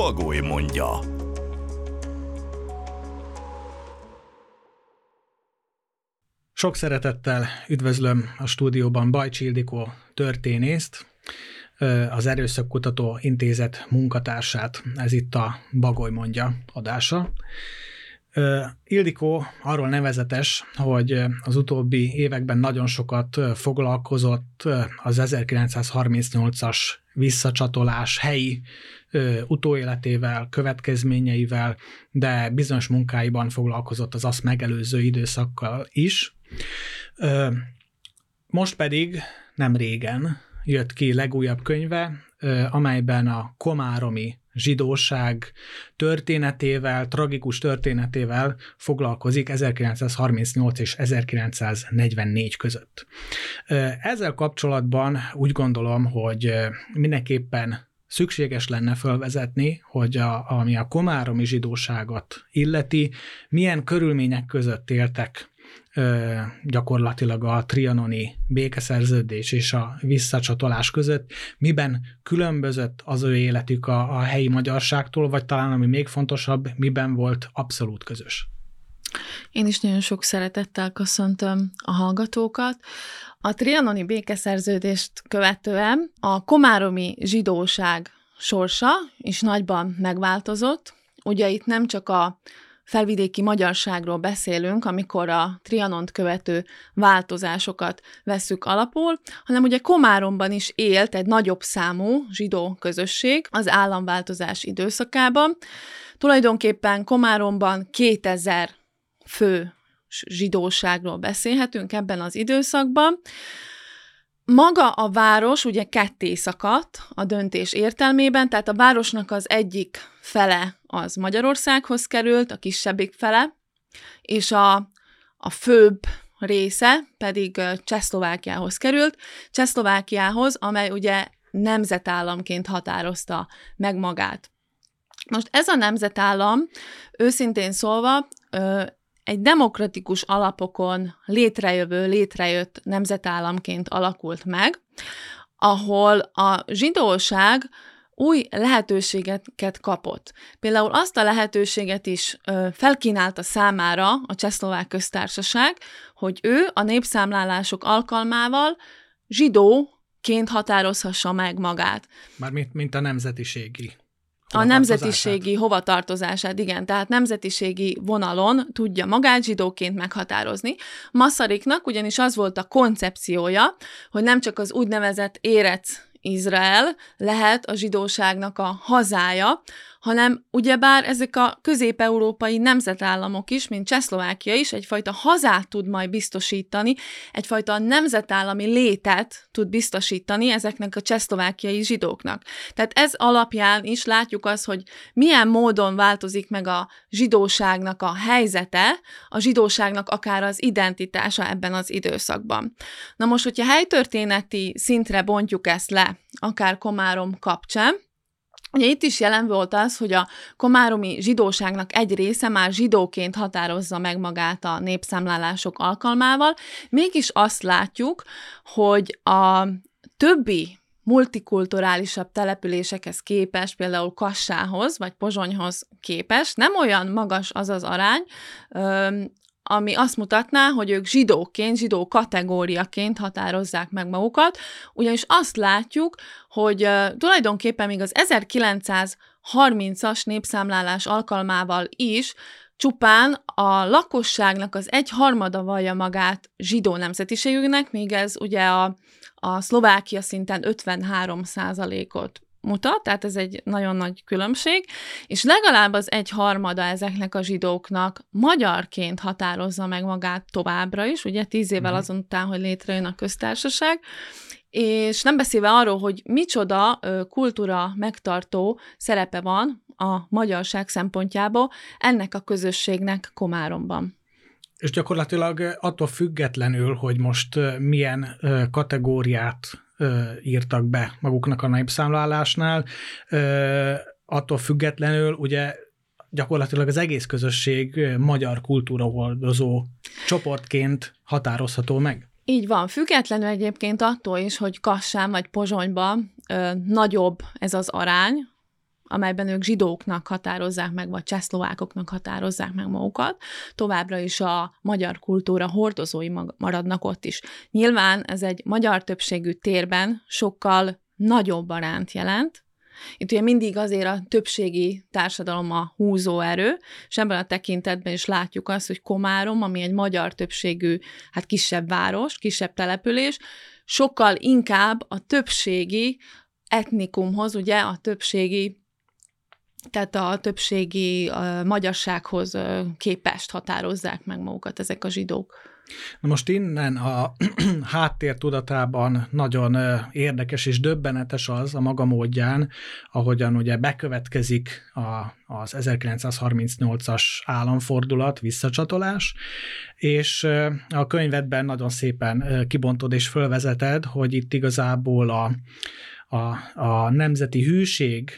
Bagoly mondja. Sok szeretettel üdvözlöm a stúdióban Bajcs Ildikó történészt, az Erőszakkutató Intézet munkatársát. Ez itt a Bagoly mondja adása. Ildikó arról nevezetes, hogy az utóbbi években nagyon sokat foglalkozott az 1938-as visszacsatolás helyi utóéletével, következményeivel, de bizonyos munkáiban foglalkozott az azt megelőző időszakkal is. Most pedig nem régen jött ki legújabb könyve, amelyben a komáromi zsidóság történetével, tragikus történetével foglalkozik 1938 és 1944 között. Ezzel kapcsolatban úgy gondolom, hogy mindenképpen szükséges lenne felvezetni, hogy a, ami a komáromi zsidóságot illeti, milyen körülmények között éltek ö, gyakorlatilag a trianoni békeszerződés és a visszacsatolás között, miben különbözött az ő életük a, a helyi magyarságtól, vagy talán ami még fontosabb, miben volt abszolút közös. Én is nagyon sok szeretettel köszöntöm a hallgatókat. A trianoni békeszerződést követően a komáromi zsidóság sorsa is nagyban megváltozott. Ugye itt nem csak a felvidéki magyarságról beszélünk, amikor a Trianont követő változásokat vesszük alapul, hanem ugye Komáromban is élt egy nagyobb számú zsidó közösség az államváltozás időszakában. Tulajdonképpen Komáromban 2000 fő zsidóságról beszélhetünk ebben az időszakban. Maga a város ugye ketté szakadt a döntés értelmében, tehát a városnak az egyik fele az Magyarországhoz került, a kisebbik fele, és a, a főbb része pedig Csehszlovákiához került. Csehszlovákiához, amely ugye nemzetállamként határozta meg magát. Most ez a nemzetállam, őszintén szólva, egy demokratikus alapokon létrejövő, létrejött nemzetállamként alakult meg, ahol a zsidóság új lehetőségeket kapott. Például azt a lehetőséget is felkínálta számára a Csehszlovák köztársaság, hogy ő a népszámlálások alkalmával zsidóként határozhassa meg magát. Már mint, mint a nemzetiségi a nemzetiségi hovatartozását, igen, tehát nemzetiségi vonalon tudja magát zsidóként meghatározni. Masszariknak ugyanis az volt a koncepciója, hogy nem csak az úgynevezett érec Izrael lehet a zsidóságnak a hazája, hanem ugyebár ezek a közép-európai nemzetállamok is, mint Csehszlovákia is, egyfajta hazát tud majd biztosítani, egyfajta nemzetállami létet tud biztosítani ezeknek a csehszlovákiai zsidóknak. Tehát ez alapján is látjuk azt, hogy milyen módon változik meg a zsidóságnak a helyzete, a zsidóságnak akár az identitása ebben az időszakban. Na most, hogyha helytörténeti szintre bontjuk ezt le, akár Komárom kapcsán, Ugye itt is jelen volt az, hogy a komáromi zsidóságnak egy része már zsidóként határozza meg magát a népszámlálások alkalmával, mégis azt látjuk, hogy a többi multikulturálisabb településekhez képest, például Kassához vagy Pozsonyhoz képest nem olyan magas az az arány, ami azt mutatná, hogy ők zsidóként, zsidó kategóriaként határozzák meg magukat, ugyanis azt látjuk, hogy tulajdonképpen még az 1930-as népszámlálás alkalmával is csupán a lakosságnak az egy harmada vallja magát zsidó nemzetiségűnek, még ez ugye a, a Szlovákia szinten 53 ot mutat, tehát ez egy nagyon nagy különbség, és legalább az egy harmada ezeknek a zsidóknak magyarként határozza meg magát továbbra is, ugye tíz évvel mhm. azután, hogy létrejön a köztársaság, és nem beszélve arról, hogy micsoda kultúra megtartó szerepe van a magyarság szempontjából ennek a közösségnek Komáromban. És gyakorlatilag attól függetlenül, hogy most milyen kategóriát írtak be maguknak a népszámlálásnál, attól függetlenül ugye gyakorlatilag az egész közösség magyar kultúra hordozó csoportként határozható meg? Így van, függetlenül egyébként attól is, hogy Kassán vagy Pozsonyban ö, nagyobb ez az arány, amelyben ők zsidóknak határozzák meg, vagy csehszlovákoknak határozzák meg magukat, továbbra is a magyar kultúra hordozói maradnak ott is. Nyilván ez egy magyar többségű térben sokkal nagyobb aránt jelent, itt ugye mindig azért a többségi társadalom a húzó erő, és ebben a tekintetben is látjuk azt, hogy Komárom, ami egy magyar többségű, hát kisebb város, kisebb település, sokkal inkább a többségi etnikumhoz, ugye a többségi tehát a többségi a magyarsághoz képest határozzák meg magukat ezek a zsidók. Na most innen a háttér tudatában nagyon érdekes és döbbenetes az a maga módján, ahogyan ugye bekövetkezik a, az 1938-as államfordulat, visszacsatolás, és a könyvedben nagyon szépen kibontod és fölvezeted, hogy itt igazából a, a, a nemzeti hűség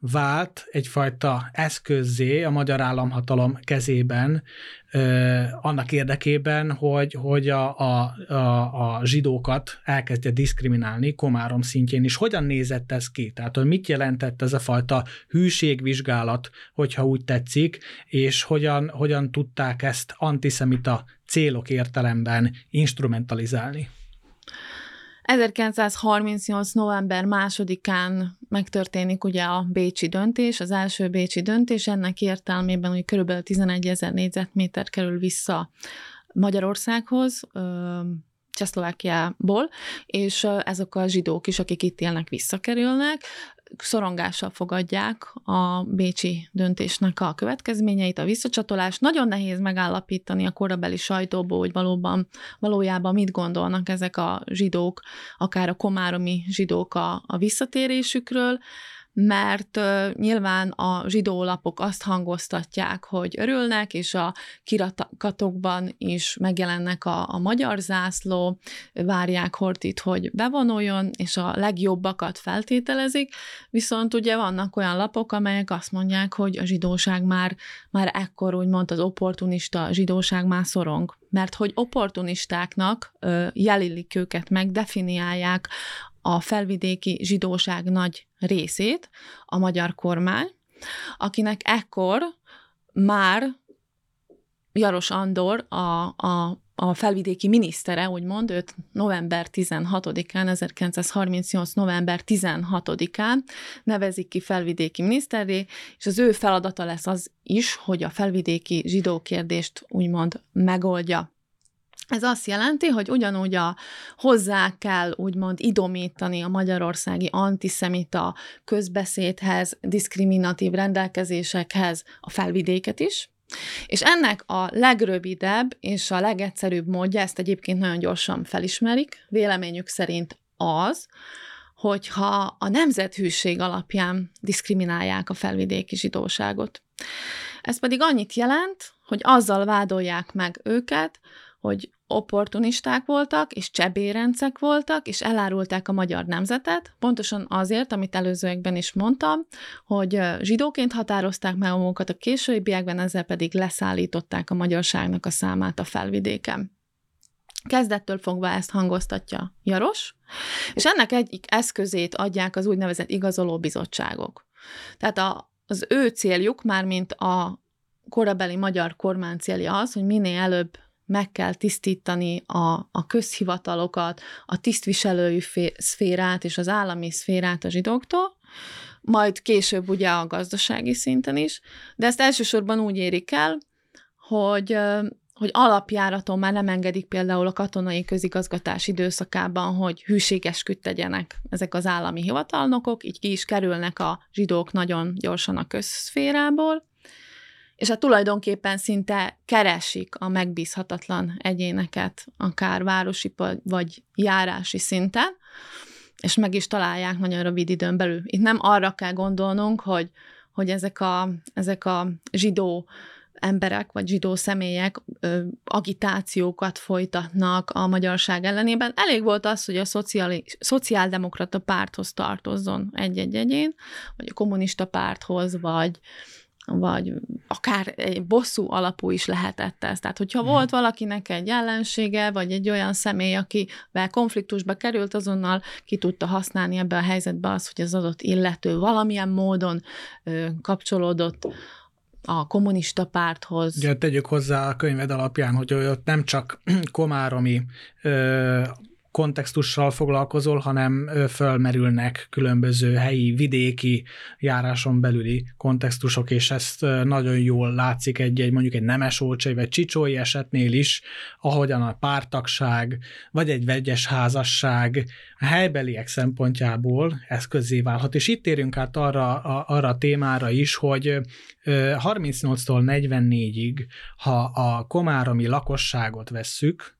vált egyfajta eszközzé a magyar államhatalom kezében ö, annak érdekében, hogy, hogy a, a, a, a zsidókat elkezdje diszkriminálni Komárom szintjén is. Hogyan nézett ez ki? Tehát, hogy mit jelentett ez a fajta hűségvizsgálat, hogyha úgy tetszik, és hogyan, hogyan tudták ezt antiszemita célok értelemben instrumentalizálni? 1938. november másodikán megtörténik ugye a bécsi döntés, az első bécsi döntés, ennek értelmében hogy kb. 11 ezer négyzetméter kerül vissza Magyarországhoz, Csehszlovákiából, és ezek a zsidók is, akik itt élnek, visszakerülnek szorongással fogadják a bécsi döntésnek a következményeit, a visszacsatolást. Nagyon nehéz megállapítani a korabeli sajtóból, hogy valóban, valójában mit gondolnak ezek a zsidók, akár a komáromi zsidók a, a visszatérésükről mert uh, nyilván a zsidó lapok azt hangoztatják, hogy örülnek, és a kirakatokban is megjelennek a, a magyar zászló, várják Hortit, hogy bevonuljon, és a legjobbakat feltételezik, viszont ugye vannak olyan lapok, amelyek azt mondják, hogy a zsidóság már, már ekkor úgymond az opportunista zsidóság már szorong. Mert hogy opportunistáknak jelölik őket meg, a felvidéki zsidóság nagy részét, a magyar kormány, akinek ekkor már Jaros Andor, a, a, a felvidéki minisztere, úgymond, őt november 16-án, 1938. november 16-án nevezik ki felvidéki miniszterré, és az ő feladata lesz az is, hogy a felvidéki zsidó kérdést úgymond megoldja. Ez azt jelenti, hogy ugyanúgy a hozzá kell úgymond idomítani a magyarországi antiszemita közbeszédhez, diszkriminatív rendelkezésekhez a felvidéket is, és ennek a legrövidebb és a legegyszerűbb módja, ezt egyébként nagyon gyorsan felismerik, véleményük szerint az, hogyha a nemzethűség alapján diszkriminálják a felvidéki zsidóságot. Ez pedig annyit jelent, hogy azzal vádolják meg őket, hogy opportunisták voltak, és csebérencek voltak, és elárulták a magyar nemzetet, pontosan azért, amit előzőekben is mondtam, hogy zsidóként határozták meg magukat a későbbiekben, ezzel pedig leszállították a magyarságnak a számát a felvidéken. Kezdettől fogva ezt hangoztatja Jaros, és ennek egyik eszközét adják az úgynevezett igazoló bizottságok. Tehát a, az ő céljuk, mármint a korabeli magyar kormány célja az, hogy minél előbb meg kell tisztítani a, a közhivatalokat, a tisztviselői szférát és az állami szférát a zsidóktól, majd később ugye a gazdasági szinten is, de ezt elsősorban úgy érik el, hogy hogy alapjáraton már nem engedik például a katonai közigazgatás időszakában, hogy hűségesküdt tegyenek ezek az állami hivatalnokok, így ki is kerülnek a zsidók nagyon gyorsan a közszférából, és hát tulajdonképpen szinte keresik a megbízhatatlan egyéneket, akár városi vagy járási szinten, és meg is találják nagyon rövid időn belül. Itt nem arra kell gondolnunk, hogy hogy ezek a, ezek a zsidó emberek vagy zsidó személyek ö, agitációkat folytatnak a magyarság ellenében. Elég volt az, hogy a szociali, szociáldemokrata párthoz tartozzon egy-egy egyén, vagy a kommunista párthoz, vagy vagy akár egy bosszú alapú is lehetett ez. Tehát, hogyha hmm. volt valakinek egy ellensége, vagy egy olyan személy, akivel konfliktusba került, azonnal ki tudta használni ebbe a helyzetbe az, hogy az adott illető valamilyen módon ö, kapcsolódott a kommunista párthoz. Ugye tegyük hozzá a könyved alapján, hogy ott nem csak komáromi ö, kontextussal foglalkozol, hanem fölmerülnek különböző helyi, vidéki járáson belüli kontextusok, és ezt nagyon jól látszik egy, egy mondjuk egy nemes olcsai vagy csicsói esetnél is, ahogyan a pártagság, vagy egy vegyes házasság a helybeliek szempontjából eszközé válhat. És itt érünk át arra, a, arra a témára is, hogy 38-tól 44-ig, ha a komáromi lakosságot vesszük,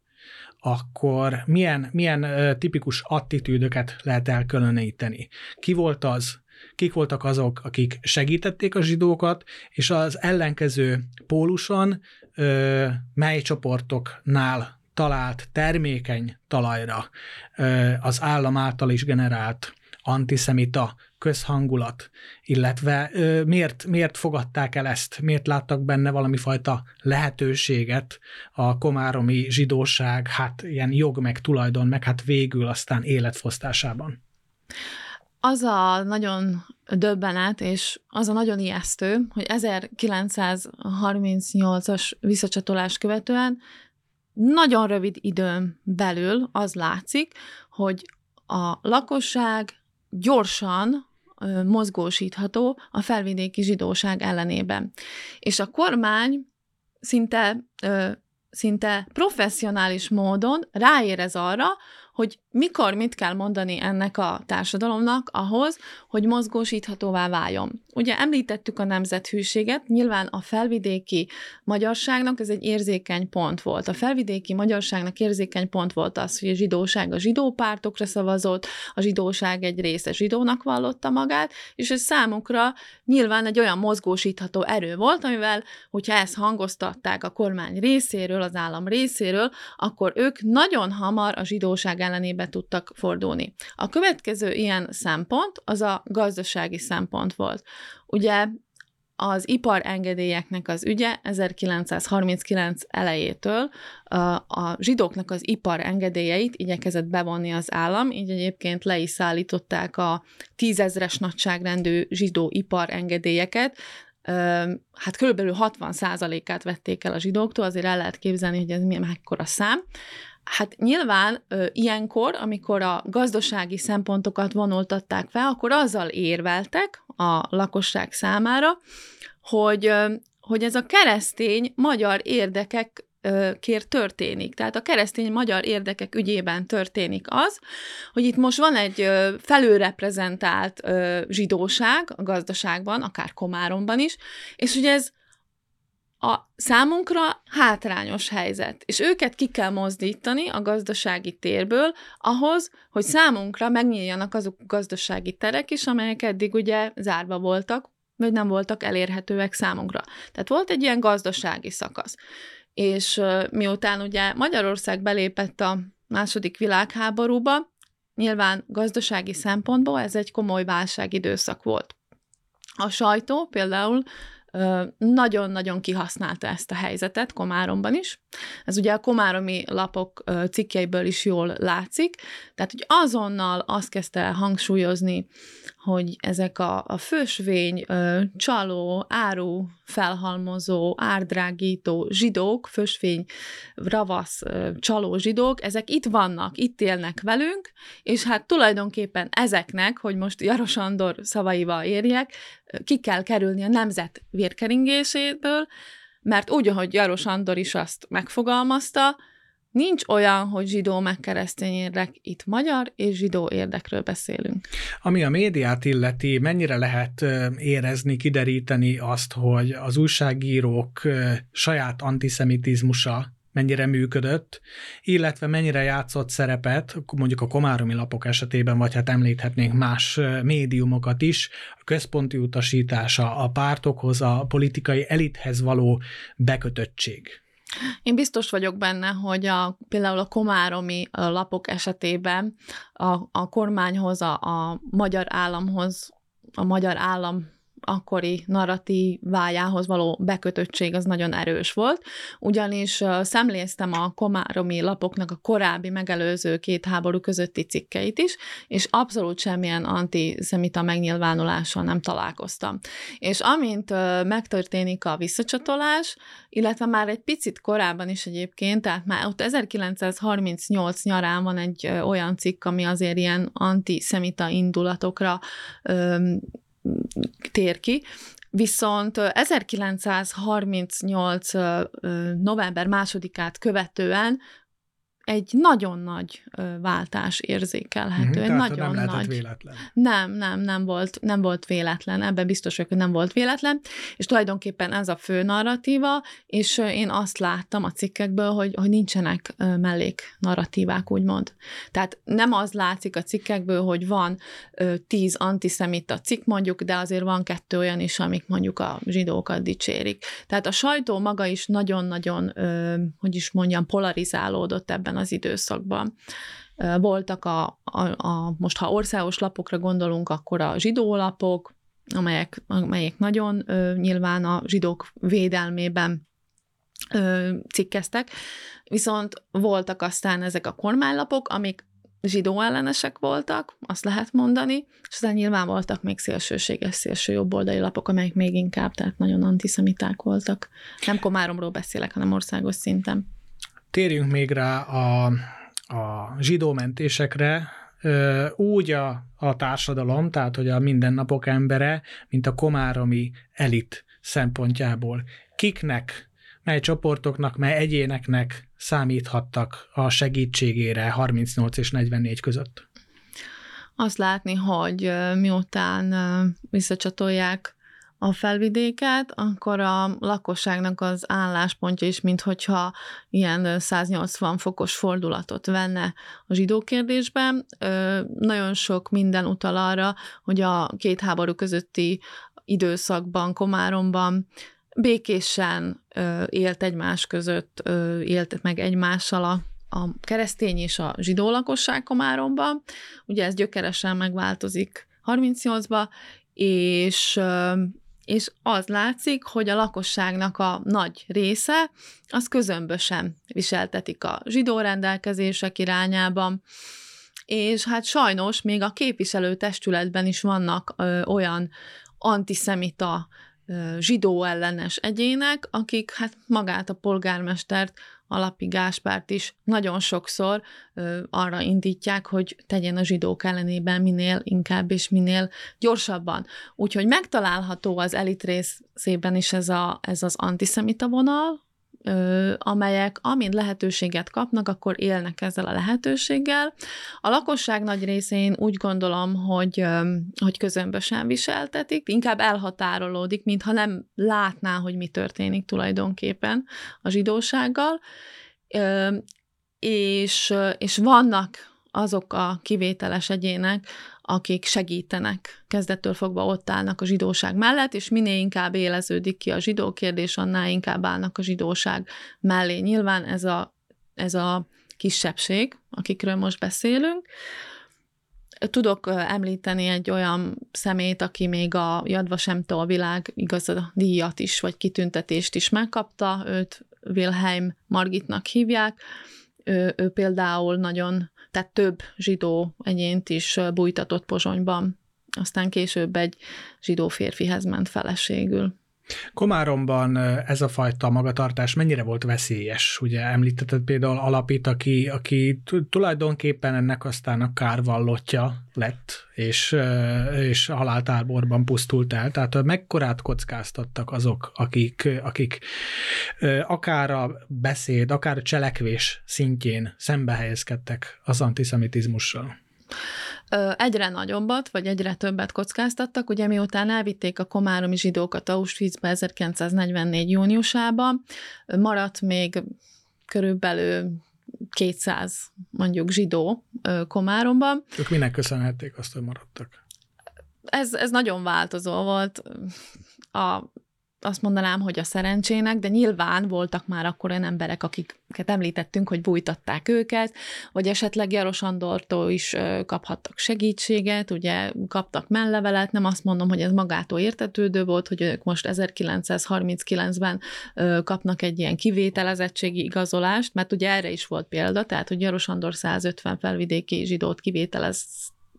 akkor milyen, milyen tipikus attitűdöket lehet elkülöníteni? Ki volt az, kik voltak azok, akik segítették a zsidókat, és az ellenkező póluson mely csoportoknál talált termékeny talajra az állam által is generált antiszemita közhangulat, illetve ö, miért, miért fogadták el ezt, miért láttak benne valami fajta lehetőséget a komáromi zsidóság, hát ilyen jog meg tulajdon, meg hát végül aztán életfosztásában. Az a nagyon döbbenet, és az a nagyon ijesztő, hogy 1938-as visszacsatolás követően nagyon rövid időn belül az látszik, hogy a lakosság gyorsan mozgósítható a felvidéki zsidóság ellenében. És a kormány szinte, szinte professzionális módon ráérez arra, hogy mikor mit kell mondani ennek a társadalomnak ahhoz, hogy mozgósíthatóvá váljon. Ugye említettük a nemzethűséget, nyilván a felvidéki magyarságnak ez egy érzékeny pont volt. A felvidéki magyarságnak érzékeny pont volt az, hogy a zsidóság a zsidó pártokra szavazott, a zsidóság egy része zsidónak vallotta magát, és ez számukra nyilván egy olyan mozgósítható erő volt, amivel, hogyha ezt hangoztatták a kormány részéről, az állam részéről, akkor ők nagyon hamar a zsidóság ellenébe tudtak fordulni. A következő ilyen szempont az a gazdasági szempont volt. Ugye az iparengedélyeknek az ügye 1939 elejétől a zsidóknak az iparengedélyeit igyekezett bevonni az állam, így egyébként le is szállították a tízezres nagyságrendű zsidó iparengedélyeket, hát körülbelül 60%-át vették el a zsidóktól, azért el lehet képzelni, hogy ez mekkora szám. Hát nyilván ö, ilyenkor, amikor a gazdasági szempontokat vonultatták fel, akkor azzal érveltek a lakosság számára, hogy, ö, hogy ez a keresztény magyar érdekek kér történik. Tehát a keresztény magyar érdekek ügyében történik az, hogy itt most van egy felőreprezentált zsidóság a gazdaságban, akár Komáromban is, és hogy ez a számunkra hátrányos helyzet, és őket ki kell mozdítani a gazdasági térből ahhoz, hogy számunkra megnyíljanak azok a gazdasági terek is, amelyek eddig ugye zárva voltak, vagy nem voltak elérhetőek számunkra. Tehát volt egy ilyen gazdasági szakasz. És miután ugye Magyarország belépett a második világháborúba, nyilván gazdasági szempontból ez egy komoly válságidőszak volt. A sajtó például nagyon-nagyon kihasználta ezt a helyzetet Komáromban is. Ez ugye a komáromi lapok cikkeiből is jól látszik, tehát hogy azonnal azt kezdte hangsúlyozni, hogy ezek a, a fősvény, csaló, áru, felhalmozó, árdrágító zsidók, fősvény, ravasz, csaló zsidók, ezek itt vannak, itt élnek velünk, és hát tulajdonképpen ezeknek, hogy most Jaros Andor szavaival érjek, ki kell kerülni a nemzet vérkeringéséből, mert úgy, ahogy Jaros Andor is azt megfogalmazta, Nincs olyan, hogy zsidó meg keresztény érdek, itt magyar és zsidó érdekről beszélünk. Ami a médiát illeti, mennyire lehet érezni, kideríteni azt, hogy az újságírók saját antiszemitizmusa mennyire működött, illetve mennyire játszott szerepet, mondjuk a komáromi lapok esetében, vagy hát említhetnénk más médiumokat is, a központi utasítása, a pártokhoz, a politikai elithez való bekötöttség. Én biztos vagyok benne, hogy a, például a komáromi lapok esetében a, a kormányhoz, a, a magyar államhoz, a magyar állam akkori narratívájához való bekötöttség az nagyon erős volt, ugyanis szemléztem a komáromi lapoknak a korábbi megelőző két háború közötti cikkeit is, és abszolút semmilyen antiszemita megnyilvánulással nem találkoztam. És amint megtörténik a visszacsatolás, illetve már egy picit korábban is egyébként, tehát már ott 1938 nyarán van egy olyan cikk, ami azért ilyen antiszemita indulatokra tér ki, Viszont 1938. november másodikát követően egy nagyon nagy váltás érzékelhető. Mm, egy nagyon nem nagy. véletlen. Nem, nem, nem volt, nem volt véletlen. Ebben biztos vagyok, hogy nem volt véletlen. És tulajdonképpen ez a fő narratíva, és én azt láttam a cikkekből, hogy, hogy nincsenek mellék narratívák, úgymond. Tehát nem az látszik a cikkekből, hogy van tíz antiszemita cikk mondjuk, de azért van kettő olyan is, amik mondjuk a zsidókat dicsérik. Tehát a sajtó maga is nagyon-nagyon, hogy is mondjam, polarizálódott ebben az időszakban. Voltak a, a, a, most ha országos lapokra gondolunk, akkor a zsidó lapok, amelyek, amelyek nagyon ö, nyilván a zsidók védelmében ö, cikkeztek, viszont voltak aztán ezek a kormánylapok, amik zsidó ellenesek voltak, azt lehet mondani, és aztán nyilván voltak még szélsőséges, szélső jobboldali lapok, amelyek még inkább, tehát nagyon antiszemiták voltak. Nem Komáromról beszélek, hanem országos szinten. Térjünk még rá a, a zsidó mentésekre, úgy a, a társadalom, tehát hogy a mindennapok embere, mint a komáromi elit szempontjából. Kiknek, mely csoportoknak, mely egyéneknek számíthattak a segítségére 38 és 44 között? Azt látni, hogy miután visszacsatolják a felvidéket, akkor a lakosságnak az álláspontja is, minthogyha ilyen 180 fokos fordulatot venne a zsidó kérdésben. Nagyon sok minden utal arra, hogy a két háború közötti időszakban, Komáromban békésen élt egymás között, élt meg egymással a a keresztény és a zsidó lakosság Komáromban. Ugye ez gyökeresen megváltozik 38-ba, és és az látszik, hogy a lakosságnak a nagy része az közömbösen viseltetik a zsidó rendelkezések irányában, és hát sajnos még a képviselőtestületben is vannak ö, olyan antiszemita, zsidó ellenes egyének, akik hát magát a polgármestert Alapi Gáspárt is nagyon sokszor ö, arra indítják, hogy tegyen a zsidók ellenében minél inkább és minél gyorsabban. Úgyhogy megtalálható az elit részében is ez, a, ez az antiszemita vonal, amelyek amint lehetőséget kapnak, akkor élnek ezzel a lehetőséggel. A lakosság nagy részén úgy gondolom, hogy, hogy közömbösen viseltetik, inkább elhatárolódik, mintha nem látná, hogy mi történik tulajdonképpen a zsidósággal, és, és vannak azok a kivételes egyének, akik segítenek, kezdettől fogva ott állnak a zsidóság mellett, és minél inkább éleződik ki a zsidó kérdés, annál inkább állnak a zsidóság mellé. Nyilván ez a, ez a kisebbség, akikről most beszélünk. Tudok említeni egy olyan szemét, aki még a Jadva a világ igaza díjat is, vagy kitüntetést is megkapta, őt Wilhelm Margitnak hívják. Ő, ő például nagyon tehát több zsidó egyént is bújtatott Pozsonyban, aztán később egy zsidó férfihez ment feleségül. Komáromban ez a fajta magatartás mennyire volt veszélyes? Ugye említetted például Alapit, aki, aki tulajdonképpen ennek aztán a kárvallottja lett, és, és haláltáborban pusztult el. Tehát mekkorát kockáztattak azok, akik, akik akár a beszéd, akár a cselekvés szintjén szembe az antiszemitizmussal? Egyre nagyobbat, vagy egyre többet kockáztattak, ugye miután elvitték a komáromi zsidókat Auschwitzbe 1944. júniusában, maradt még körülbelül 200 mondjuk zsidó Komáromban. Ők minek köszönhették azt, hogy maradtak? Ez, ez nagyon változó volt. A azt mondanám, hogy a szerencsének, de nyilván voltak már akkor olyan emberek, akiket említettünk, hogy bújtatták őket, vagy esetleg Jaros Andortól is kaphattak segítséget, ugye kaptak mellevelet, nem azt mondom, hogy ez magától értetődő volt, hogy ők most 1939-ben kapnak egy ilyen kivételezettségi igazolást, mert ugye erre is volt példa, tehát hogy Jaros Andor 150 felvidéki zsidót kivételez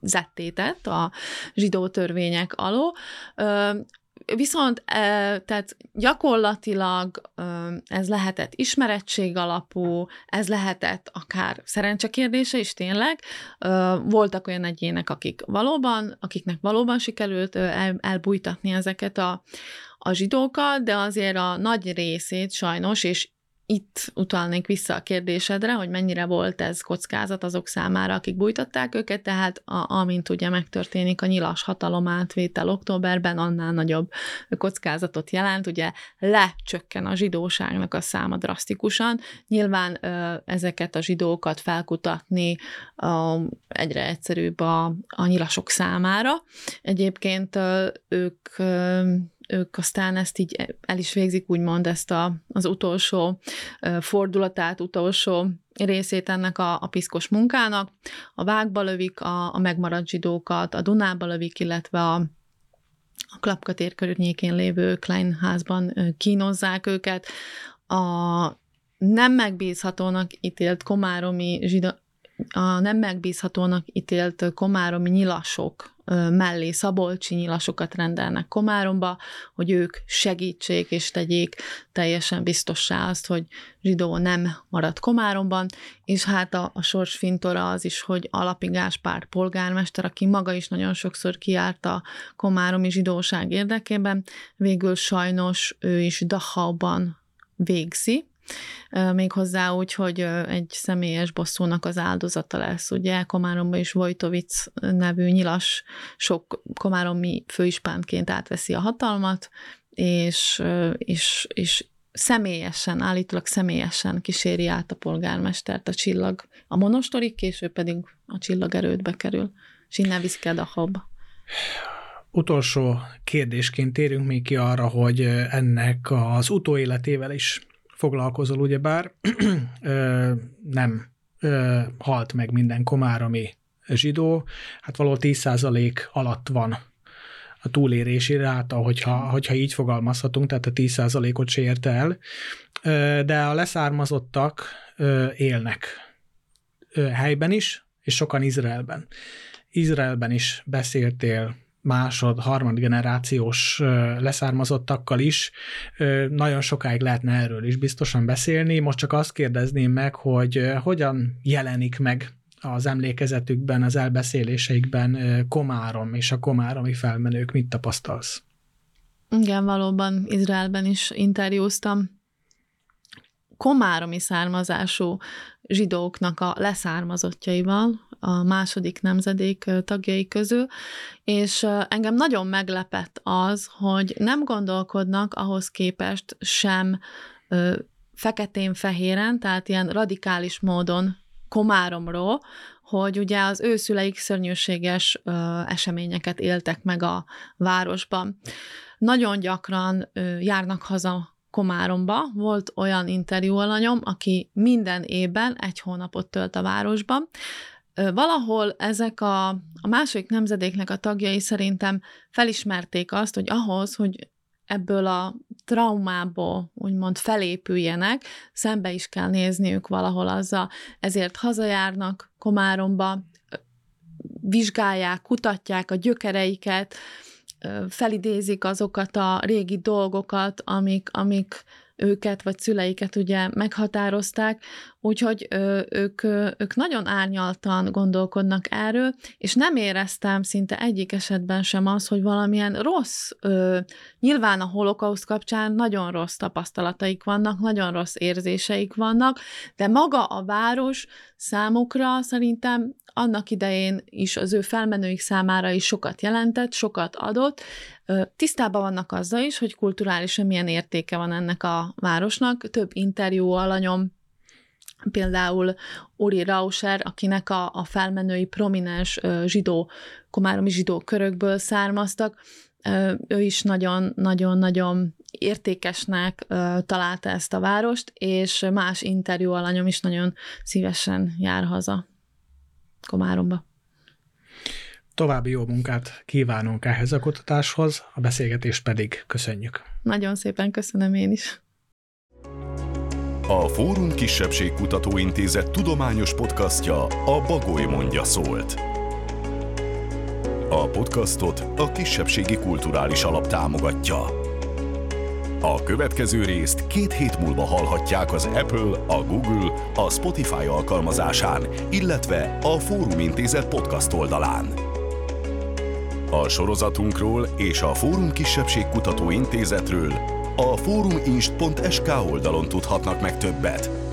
zettétett a zsidó törvények alól. Viszont tehát gyakorlatilag ez lehetett ismerettség alapú, ez lehetett akár szerencsekérdése is tényleg. Voltak olyan egyének, akik valóban, akiknek valóban sikerült el, elbújtatni ezeket a, a zsidókat, de azért a nagy részét sajnos, és itt utalnék vissza a kérdésedre, hogy mennyire volt ez kockázat azok számára, akik bújtatták őket, tehát a, amint ugye megtörténik a nyilas hatalom átvétel októberben, annál nagyobb kockázatot jelent, ugye lecsökken a zsidóságnak a száma drasztikusan. Nyilván ö, ezeket a zsidókat felkutatni ö, egyre egyszerűbb a, a nyilasok számára. Egyébként ö, ők ö, ők aztán ezt így el is végzik, úgymond ezt a, az utolsó fordulatát, utolsó részét ennek a, a piszkos munkának. A vágba lövik a, a megmaradt zsidókat, a Dunába lövik, illetve a, a Klapkatér környékén lévő Klein házban kínozzák őket. A nem megbízhatónak ítélt komáromi zsidó, a nem megbízhatónak ítélt komáromi nyilasok mellé szabolcsi nyilasokat rendelnek Komáromba, hogy ők segítsék és tegyék teljesen biztossá azt, hogy zsidó nem marad Komáromban, és hát a, a sors fintora az is, hogy Alapi Gáspár polgármester, aki maga is nagyon sokszor kiárt a komáromi zsidóság érdekében, végül sajnos ő is Dachauban végzi, még hozzá úgy, hogy egy személyes bosszúnak az áldozata lesz. Ugye Komáromban is Vojtovic nevű nyilas sok komáromi főispánként átveszi a hatalmat, és, és, és személyesen, állítólag személyesen kíséri át a polgármestert a csillag. A monostorig később pedig a csillagerődbe kerül. És innen viszi a habba. Utolsó kérdésként térünk még ki arra, hogy ennek az utóéletével is foglalkozol, ugyebár. Nem halt meg minden komáromi zsidó, hát való 10% alatt van a túlérési ráta, hogyha, hogyha így fogalmazhatunk, tehát a 10%-ot se érte el, de a leszármazottak élnek helyben is, és sokan Izraelben. Izraelben is beszéltél másod, harmad generációs leszármazottakkal is nagyon sokáig lehetne erről is biztosan beszélni. Most csak azt kérdezném meg, hogy hogyan jelenik meg az emlékezetükben, az elbeszéléseikben Komárom és a komáromi felmenők. Mit tapasztalsz? Igen, valóban Izraelben is interjúztam. Komáromi származású zsidóknak a leszármazottjaival, a második nemzedék tagjai közül, és engem nagyon meglepett az, hogy nem gondolkodnak ahhoz képest sem feketén-fehéren, tehát ilyen radikális módon Komáromról, hogy ugye az ő szüleik szörnyűséges ö, eseményeket éltek meg a városban. Nagyon gyakran ö, járnak haza Komáromba. Volt olyan interjú alanyom, aki minden évben egy hónapot tölt a városban, valahol ezek a, a második nemzedéknek a tagjai szerintem felismerték azt, hogy ahhoz, hogy ebből a traumából úgymond felépüljenek, szembe is kell nézniük valahol azzal, ezért hazajárnak Komáromba, vizsgálják, kutatják a gyökereiket, felidézik azokat a régi dolgokat, amik, amik őket vagy szüleiket ugye meghatározták, úgyhogy ö, ők, ö, ők nagyon árnyaltan gondolkodnak erről, és nem éreztem szinte egyik esetben sem az, hogy valamilyen rossz, ö, nyilván a holokauszt kapcsán nagyon rossz tapasztalataik vannak, nagyon rossz érzéseik vannak, de maga a város számukra szerintem annak idején is az ő felmenőik számára is sokat jelentett, sokat adott. Tisztában vannak azzal is, hogy kulturálisan milyen értéke van ennek a városnak. Több interjú alanyom például Uri Rauscher, akinek a, a felmenői prominens zsidó, komáromi zsidó körökből származtak, ő is nagyon-nagyon-nagyon értékesnek találta ezt a várost, és más interjú alanyom is nagyon szívesen jár haza Komáromba. További jó munkát kívánunk ehhez a kutatáshoz, a beszélgetést pedig köszönjük. Nagyon szépen köszönöm én is. A Fórum Kisebbségkutató Intézet tudományos podcastja a Bagoly mondja szólt. A podcastot a Kisebbségi Kulturális Alap támogatja. A következő részt két hét múlva hallhatják az Apple, a Google, a Spotify alkalmazásán, illetve a Fórum Intézet podcast oldalán. A sorozatunkról és a Fórum Kisebbségkutató Intézetről a fóruminst.sk oldalon tudhatnak meg többet.